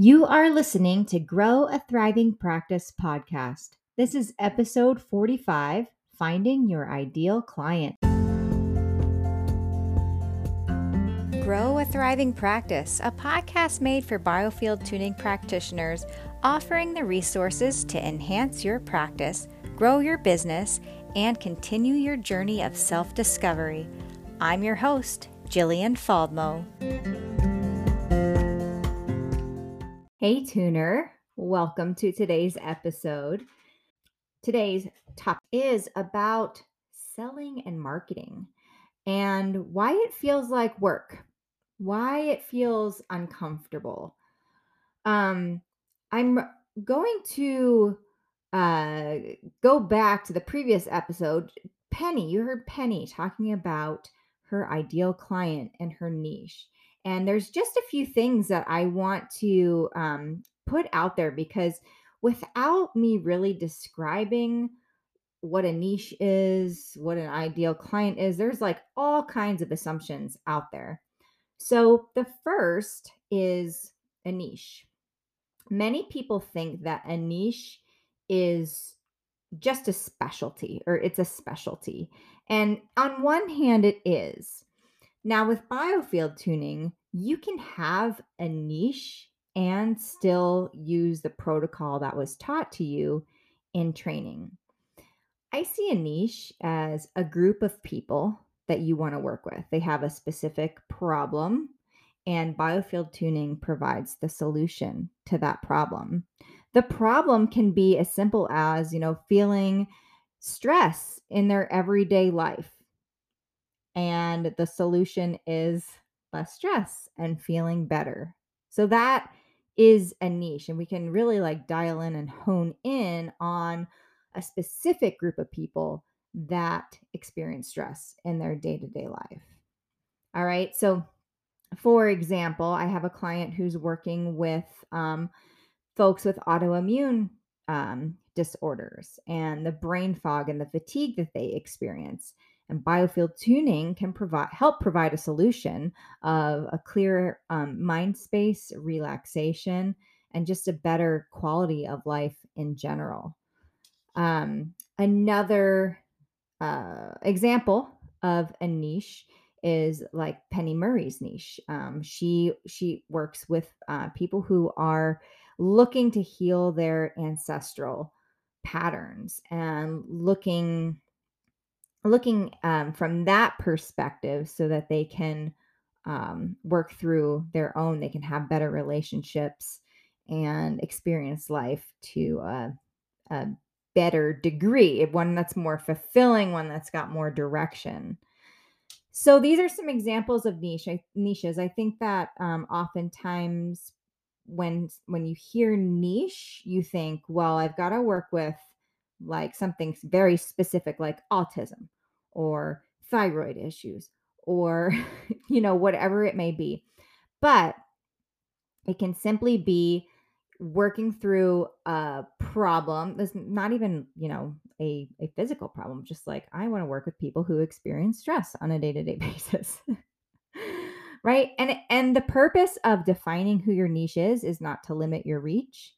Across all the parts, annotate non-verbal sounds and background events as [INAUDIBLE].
You are listening to Grow a Thriving Practice podcast. This is episode 45 Finding Your Ideal Client. Grow a Thriving Practice, a podcast made for biofield tuning practitioners, offering the resources to enhance your practice, grow your business, and continue your journey of self discovery. I'm your host, Jillian Faldmo. Hey, tuner. Welcome to today's episode. Today's topic is about selling and marketing and why it feels like work, why it feels uncomfortable. Um, I'm going to uh, go back to the previous episode. Penny, you heard Penny talking about her ideal client and her niche. And there's just a few things that I want to um, put out there because without me really describing what a niche is, what an ideal client is, there's like all kinds of assumptions out there. So the first is a niche. Many people think that a niche is just a specialty or it's a specialty. And on one hand, it is. Now, with biofield tuning, you can have a niche and still use the protocol that was taught to you in training. I see a niche as a group of people that you want to work with. They have a specific problem, and biofield tuning provides the solution to that problem. The problem can be as simple as, you know, feeling stress in their everyday life and the solution is less stress and feeling better. So that is a niche and we can really like dial in and hone in on a specific group of people that experience stress in their day-to-day life. All right? So for example, I have a client who's working with um, folks with autoimmune um, disorders and the brain fog and the fatigue that they experience. And biofield tuning can provide help provide a solution of a clear um, mind space, relaxation, and just a better quality of life in general. Um, another uh, example of a niche is like Penny Murray's niche. Um, she she works with uh, people who are looking to heal their ancestral patterns and looking looking um, from that perspective so that they can um, work through their own they can have better relationships and experience life to a, a better degree one that's more fulfilling one that's got more direction. So these are some examples of niche niches. I think that um, oftentimes when when you hear niche you think well i've got to work with like something very specific like autism or thyroid issues or [LAUGHS] you know whatever it may be but it can simply be working through a problem there's not even you know a, a physical problem just like i want to work with people who experience stress on a day-to-day [LAUGHS] basis right and and the purpose of defining who your niche is is not to limit your reach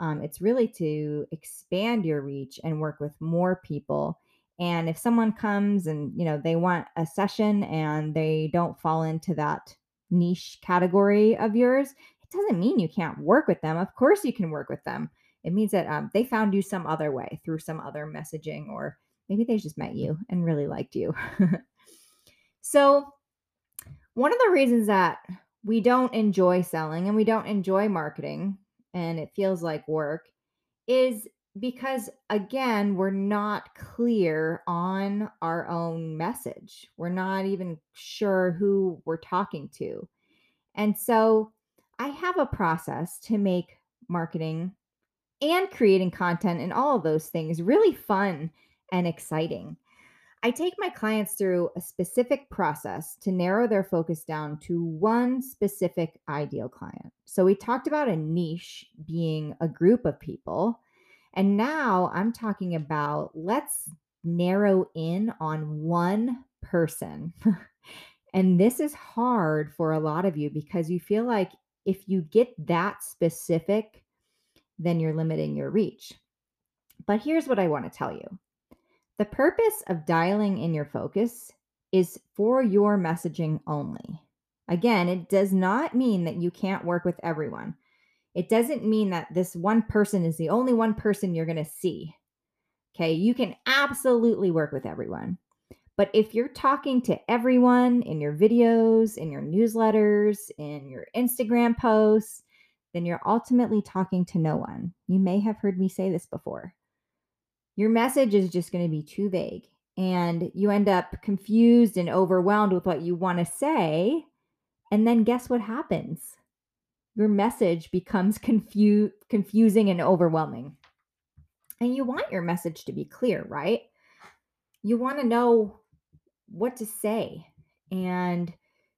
um, it's really to expand your reach and work with more people. And if someone comes and you know they want a session and they don't fall into that niche category of yours, it doesn't mean you can't work with them. Of course, you can work with them. It means that um, they found you some other way through some other messaging, or maybe they just met you and really liked you. [LAUGHS] so, one of the reasons that we don't enjoy selling and we don't enjoy marketing and it feels like work is because again we're not clear on our own message we're not even sure who we're talking to and so i have a process to make marketing and creating content and all of those things really fun and exciting I take my clients through a specific process to narrow their focus down to one specific ideal client. So we talked about a niche being a group of people. And now I'm talking about let's narrow in on one person. [LAUGHS] and this is hard for a lot of you because you feel like if you get that specific, then you're limiting your reach. But here's what I want to tell you the purpose of dialing in your focus is for your messaging only. Again, it does not mean that you can't work with everyone. It doesn't mean that this one person is the only one person you're going to see. Okay, you can absolutely work with everyone. But if you're talking to everyone in your videos, in your newsletters, in your Instagram posts, then you're ultimately talking to no one. You may have heard me say this before. Your message is just going to be too vague, and you end up confused and overwhelmed with what you want to say. And then guess what happens? Your message becomes confu- confusing and overwhelming. And you want your message to be clear, right? You want to know what to say and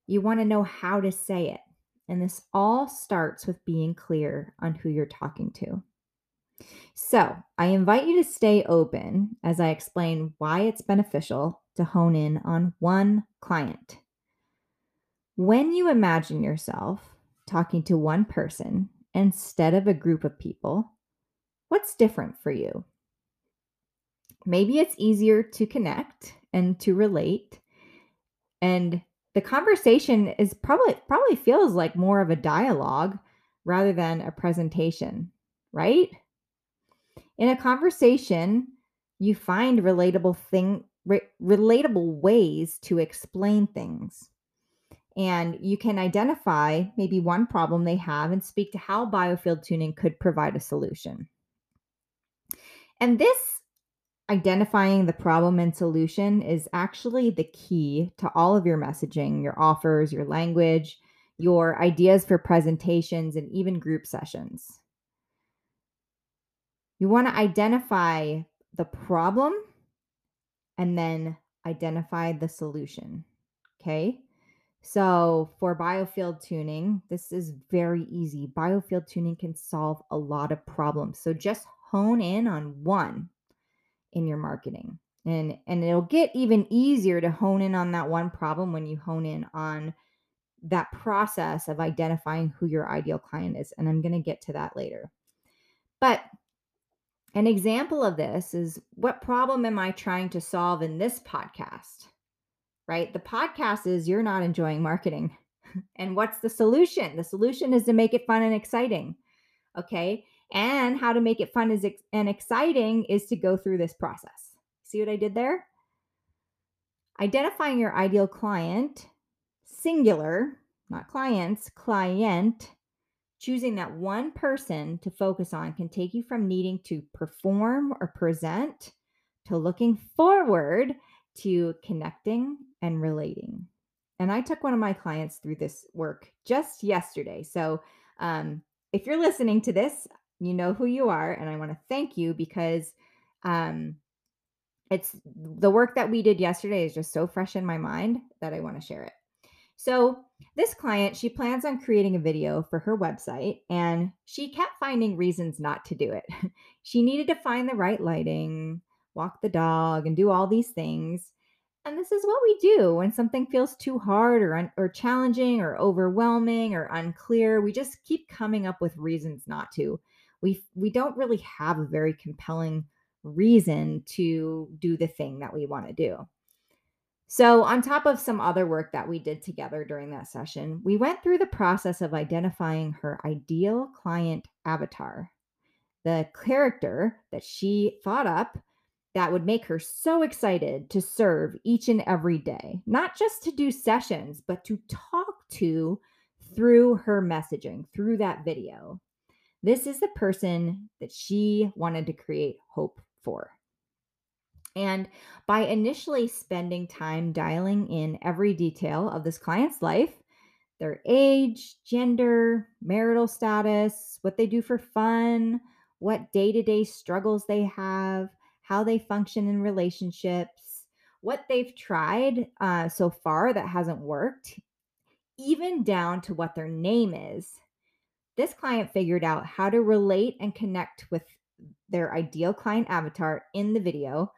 you want to know how to say it. And this all starts with being clear on who you're talking to. So, I invite you to stay open as I explain why it's beneficial to hone in on one client. When you imagine yourself talking to one person instead of a group of people, what's different for you? Maybe it's easier to connect and to relate. And the conversation is probably probably feels like more of a dialogue rather than a presentation, right? In a conversation, you find relatable thing re- relatable ways to explain things. And you can identify maybe one problem they have and speak to how biofield tuning could provide a solution. And this identifying the problem and solution is actually the key to all of your messaging, your offers, your language, your ideas for presentations, and even group sessions. You want to identify the problem and then identify the solution. Okay. So for biofield tuning, this is very easy. Biofield tuning can solve a lot of problems. So just hone in on one in your marketing. And and it'll get even easier to hone in on that one problem when you hone in on that process of identifying who your ideal client is. And I'm going to get to that later. But an example of this is what problem am I trying to solve in this podcast? Right? The podcast is you're not enjoying marketing. [LAUGHS] And what's the solution? The solution is to make it fun and exciting. Okay. And how to make it fun and exciting is to go through this process. See what I did there? Identifying your ideal client, singular, not clients, client, choosing that one person to focus on can take you from needing to perform or present to looking forward to connecting and relating. And I took one of my clients through this work just yesterday. So, um, if you're listening to this, you know who you are. And I want to thank you because um, it's the work that we did yesterday is just so fresh in my mind that I want to share it. So, this client, she plans on creating a video for her website and she kept finding reasons not to do it. [LAUGHS] she needed to find the right lighting, walk the dog, and do all these things. And this is what we do when something feels too hard or un- or challenging or overwhelming or unclear. We just keep coming up with reasons not to we we don't really have a very compelling reason to do the thing that we want to do. So, on top of some other work that we did together during that session, we went through the process of identifying her ideal client avatar, the character that she thought up that would make her so excited to serve each and every day, not just to do sessions, but to talk to through her messaging, through that video. This is the person that she wanted to create hope for. And by initially spending time dialing in every detail of this client's life, their age, gender, marital status, what they do for fun, what day to day struggles they have, how they function in relationships, what they've tried uh, so far that hasn't worked, even down to what their name is, this client figured out how to relate and connect with their ideal client avatar in the video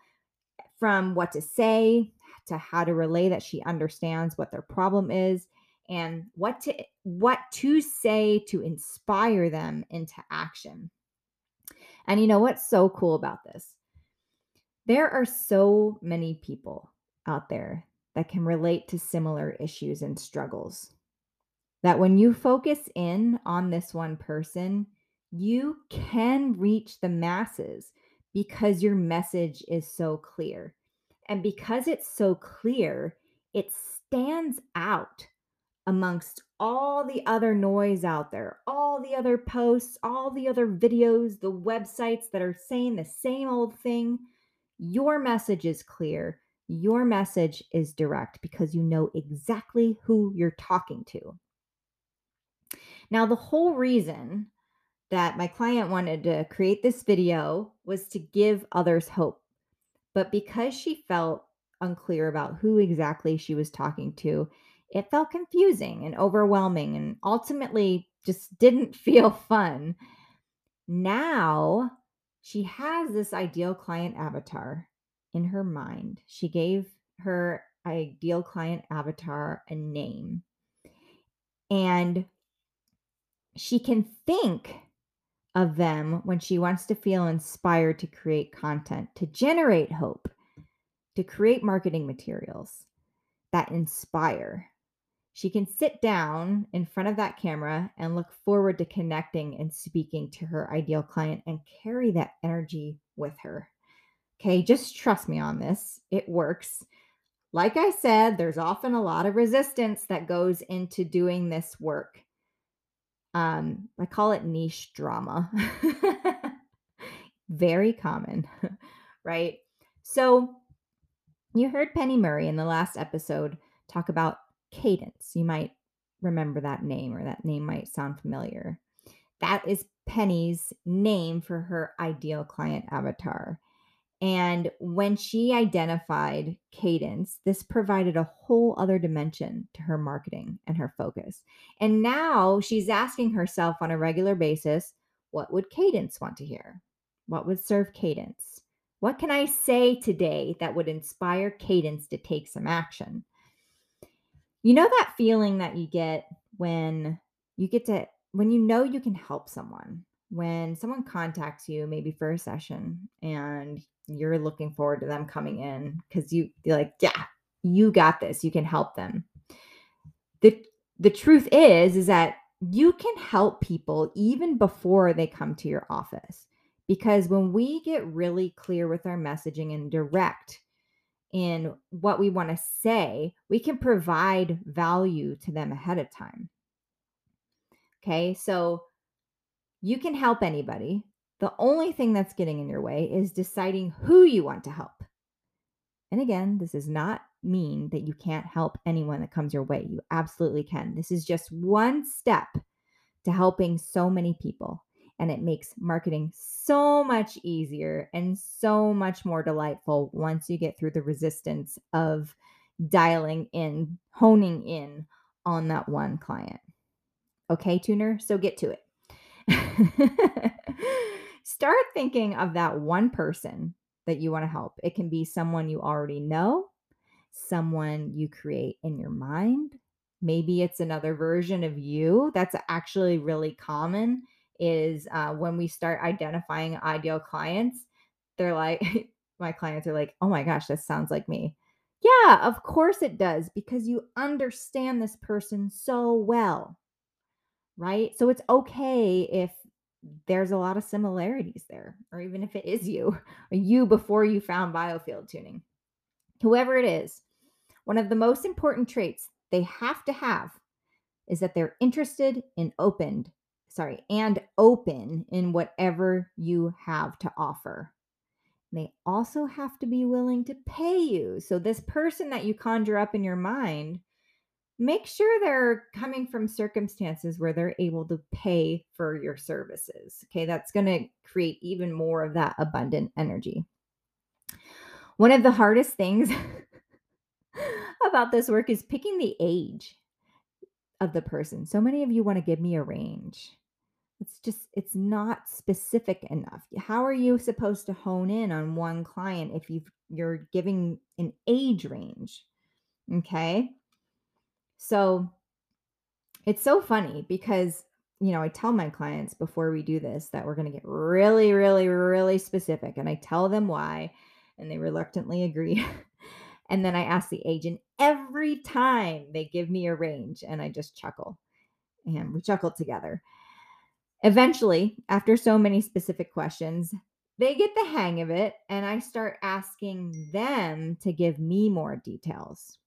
from what to say to how to relay that she understands what their problem is and what to what to say to inspire them into action. And you know what's so cool about this? There are so many people out there that can relate to similar issues and struggles. That when you focus in on this one person, you can reach the masses because your message is so clear. And because it's so clear, it stands out amongst all the other noise out there, all the other posts, all the other videos, the websites that are saying the same old thing. Your message is clear. Your message is direct because you know exactly who you're talking to. Now, the whole reason that my client wanted to create this video was to give others hope. But because she felt unclear about who exactly she was talking to, it felt confusing and overwhelming and ultimately just didn't [LAUGHS] feel fun. Now she has this ideal client avatar in her mind. She gave her ideal client avatar a name. And she can think of them when she wants to feel inspired to create content, to generate hope, to create marketing materials that inspire. She can sit down in front of that camera and look forward to connecting and speaking to her ideal client and carry that energy with her. Okay, just trust me on this. It works. Like I said, there's often a lot of resistance that goes into doing this work. Um, I call it niche drama. [LAUGHS] Very common, [LAUGHS] right? So, you heard Penny Murray in the last episode talk about cadence. You might remember that name, or that name might sound familiar. That is Penny's name for her ideal client avatar. And when she identified cadence, this provided a whole other dimension to her marketing and her focus. And now she's asking herself on a regular basis what would cadence want to hear? What would serve cadence? What can I say today that would inspire cadence to take some action? You know that feeling that you get when you get to, when you know you can help someone, when someone contacts you maybe for a session and you're looking forward to them coming in because you you're like, yeah, you got this. You can help them. The the truth is is that you can help people even before they come to your office. Because when we get really clear with our messaging and direct in what we want to say, we can provide value to them ahead of time. Okay, so you can help anybody. The only thing that's getting in your way is deciding who you want to help. And again, this does not mean that you can't help anyone that comes your way. You absolutely can. This is just one step to helping so many people. And it makes marketing so much easier and so much more delightful once you get through the resistance of dialing in, honing in on that one client. Okay, tuner? So get to it. [LAUGHS] start thinking of that one person that you want to help. It can be someone you already know, someone you create in your mind. Maybe it's another version of you. That's actually really common is uh, when we start identifying ideal clients, they're like, [LAUGHS] my clients are like, oh my gosh, this sounds like me. Yeah, of course it does because you understand this person so well. Right. So it's okay if there's a lot of similarities there, or even if it is you, [LAUGHS] you before you found biofield tuning. Whoever it is, one of the most important traits they have to have is that they're interested in opened, sorry, and open in whatever you have to offer. They also have to be willing to pay you. So, this person that you conjure up in your mind make sure they're coming from circumstances where they're able to pay for your services. Okay, that's going to create even more of that abundant energy. One of the hardest things [LAUGHS] about this work is picking the age of the person. So many of you want to give me a range. It's just, it's not specific enough. How are you supposed to hone in on one client if you you're giving an age range? Okay. So It's so funny because, you know, I tell my clients before we do this that we're going to get really, really, really specific. And I tell them why, and they reluctantly agree. [LAUGHS] and then I ask the agent every time they give me a range, and I just chuckle. And we chuckle together. Eventually, after so many specific questions, they get the hang of it, and I start asking them to give me more details.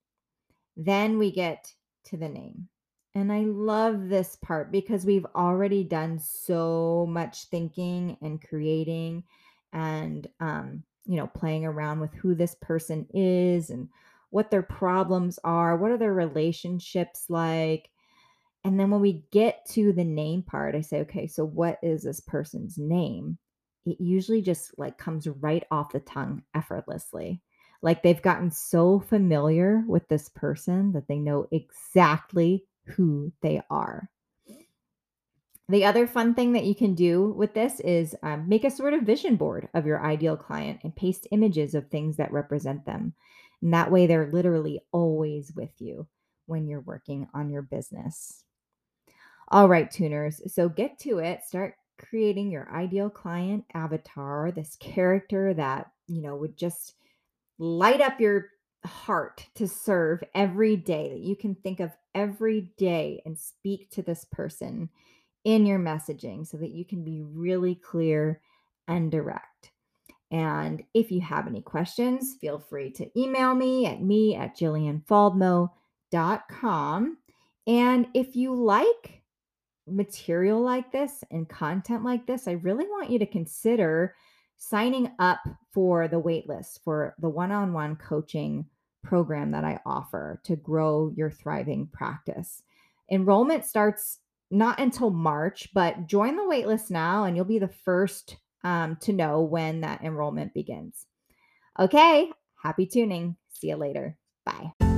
Then we get to the name. And I love this part because we've already done so much thinking and creating and, um, you know, playing around with who this person is and what their problems are, what are their relationships like. And then when we get to the name part, I say, okay, so what is this person's name? It usually just like comes right off the tongue effortlessly. Like they've gotten so familiar with this person that they know exactly who they are. The other fun thing that you can do with this is um, make a sort of vision board of your ideal client and paste images of things that represent them. And that way, they're literally always with you when you're working on your business. All right, tuners. So get to it. Start creating your ideal client avatar, this character that, you know, would just light up your heart to serve every day, that you can think of every day and speak to this person in your messaging so that you can be really clear and direct. And if you have any questions, feel free to email me at me at jillianfaldmo.com. And if you like material like this and content like this, I really want you to consider signing up for the waitlist for the one on one coaching program that I offer to grow your thriving practice. Enrollment starts not until March, but join the waitlist now and you'll be the first um, to know when that enrollment begins. Okay, happy tuning. See you later. Bye.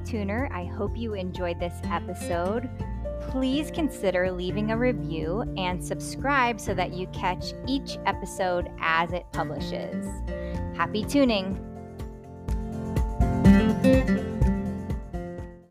Tuner, I hope you enjoyed this episode please consider leaving a review and subscribe so that you catch each episode as it publishes. Happy tuning!